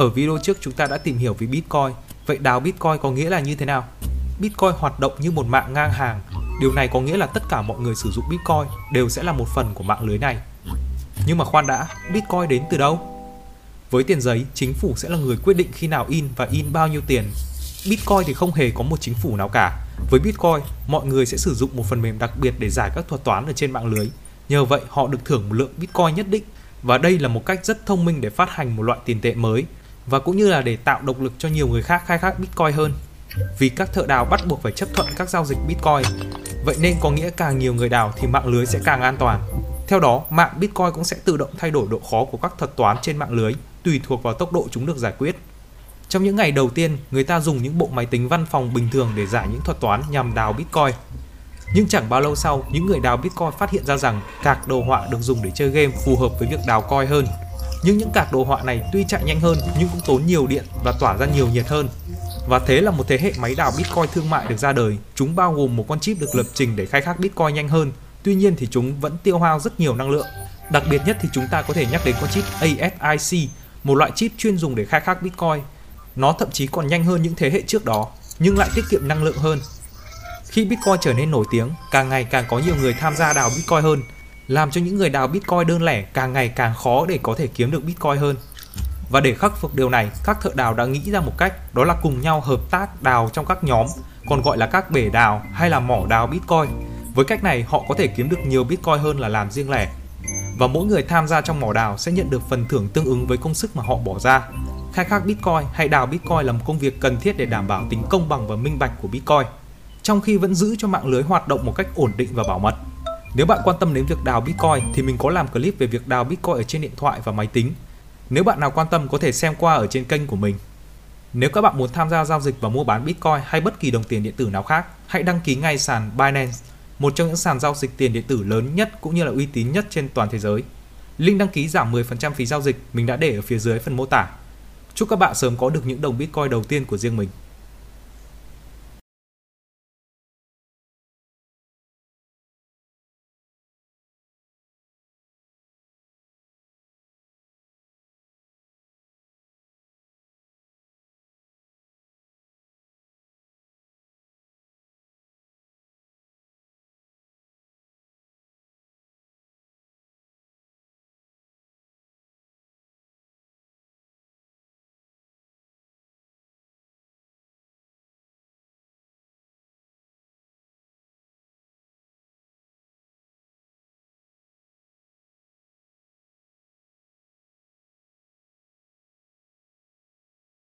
Ở video trước chúng ta đã tìm hiểu về Bitcoin. Vậy đào Bitcoin có nghĩa là như thế nào? Bitcoin hoạt động như một mạng ngang hàng. Điều này có nghĩa là tất cả mọi người sử dụng Bitcoin đều sẽ là một phần của mạng lưới này. Nhưng mà khoan đã, Bitcoin đến từ đâu? Với tiền giấy, chính phủ sẽ là người quyết định khi nào in và in bao nhiêu tiền. Bitcoin thì không hề có một chính phủ nào cả. Với Bitcoin, mọi người sẽ sử dụng một phần mềm đặc biệt để giải các thuật toán ở trên mạng lưới. Nhờ vậy, họ được thưởng một lượng Bitcoin nhất định và đây là một cách rất thông minh để phát hành một loại tiền tệ mới và cũng như là để tạo động lực cho nhiều người khác khai thác Bitcoin hơn. Vì các thợ đào bắt buộc phải chấp thuận các giao dịch Bitcoin. Vậy nên có nghĩa càng nhiều người đào thì mạng lưới sẽ càng an toàn. Theo đó, mạng Bitcoin cũng sẽ tự động thay đổi độ khó của các thuật toán trên mạng lưới tùy thuộc vào tốc độ chúng được giải quyết. Trong những ngày đầu tiên, người ta dùng những bộ máy tính văn phòng bình thường để giải những thuật toán nhằm đào Bitcoin. Nhưng chẳng bao lâu sau, những người đào Bitcoin phát hiện ra rằng cạc đồ họa được dùng để chơi game phù hợp với việc đào coin hơn. Nhưng những cạc đồ họa này tuy chạy nhanh hơn nhưng cũng tốn nhiều điện và tỏa ra nhiều nhiệt hơn. Và thế là một thế hệ máy đào Bitcoin thương mại được ra đời. Chúng bao gồm một con chip được lập trình để khai thác Bitcoin nhanh hơn. Tuy nhiên thì chúng vẫn tiêu hao rất nhiều năng lượng. Đặc biệt nhất thì chúng ta có thể nhắc đến con chip ASIC, một loại chip chuyên dùng để khai thác Bitcoin. Nó thậm chí còn nhanh hơn những thế hệ trước đó, nhưng lại tiết kiệm năng lượng hơn. Khi Bitcoin trở nên nổi tiếng, càng ngày càng có nhiều người tham gia đào Bitcoin hơn, làm cho những người đào Bitcoin đơn lẻ càng ngày càng khó để có thể kiếm được Bitcoin hơn. Và để khắc phục điều này, các thợ đào đã nghĩ ra một cách, đó là cùng nhau hợp tác đào trong các nhóm, còn gọi là các bể đào hay là mỏ đào Bitcoin. Với cách này, họ có thể kiếm được nhiều Bitcoin hơn là làm riêng lẻ. Và mỗi người tham gia trong mỏ đào sẽ nhận được phần thưởng tương ứng với công sức mà họ bỏ ra. Khai thác Bitcoin hay đào Bitcoin là một công việc cần thiết để đảm bảo tính công bằng và minh bạch của Bitcoin, trong khi vẫn giữ cho mạng lưới hoạt động một cách ổn định và bảo mật. Nếu bạn quan tâm đến việc đào Bitcoin thì mình có làm clip về việc đào Bitcoin ở trên điện thoại và máy tính. Nếu bạn nào quan tâm có thể xem qua ở trên kênh của mình. Nếu các bạn muốn tham gia giao dịch và mua bán Bitcoin hay bất kỳ đồng tiền điện tử nào khác, hãy đăng ký ngay sàn Binance, một trong những sàn giao dịch tiền điện tử lớn nhất cũng như là uy tín nhất trên toàn thế giới. Link đăng ký giảm 10% phí giao dịch mình đã để ở phía dưới phần mô tả. Chúc các bạn sớm có được những đồng Bitcoin đầu tiên của riêng mình.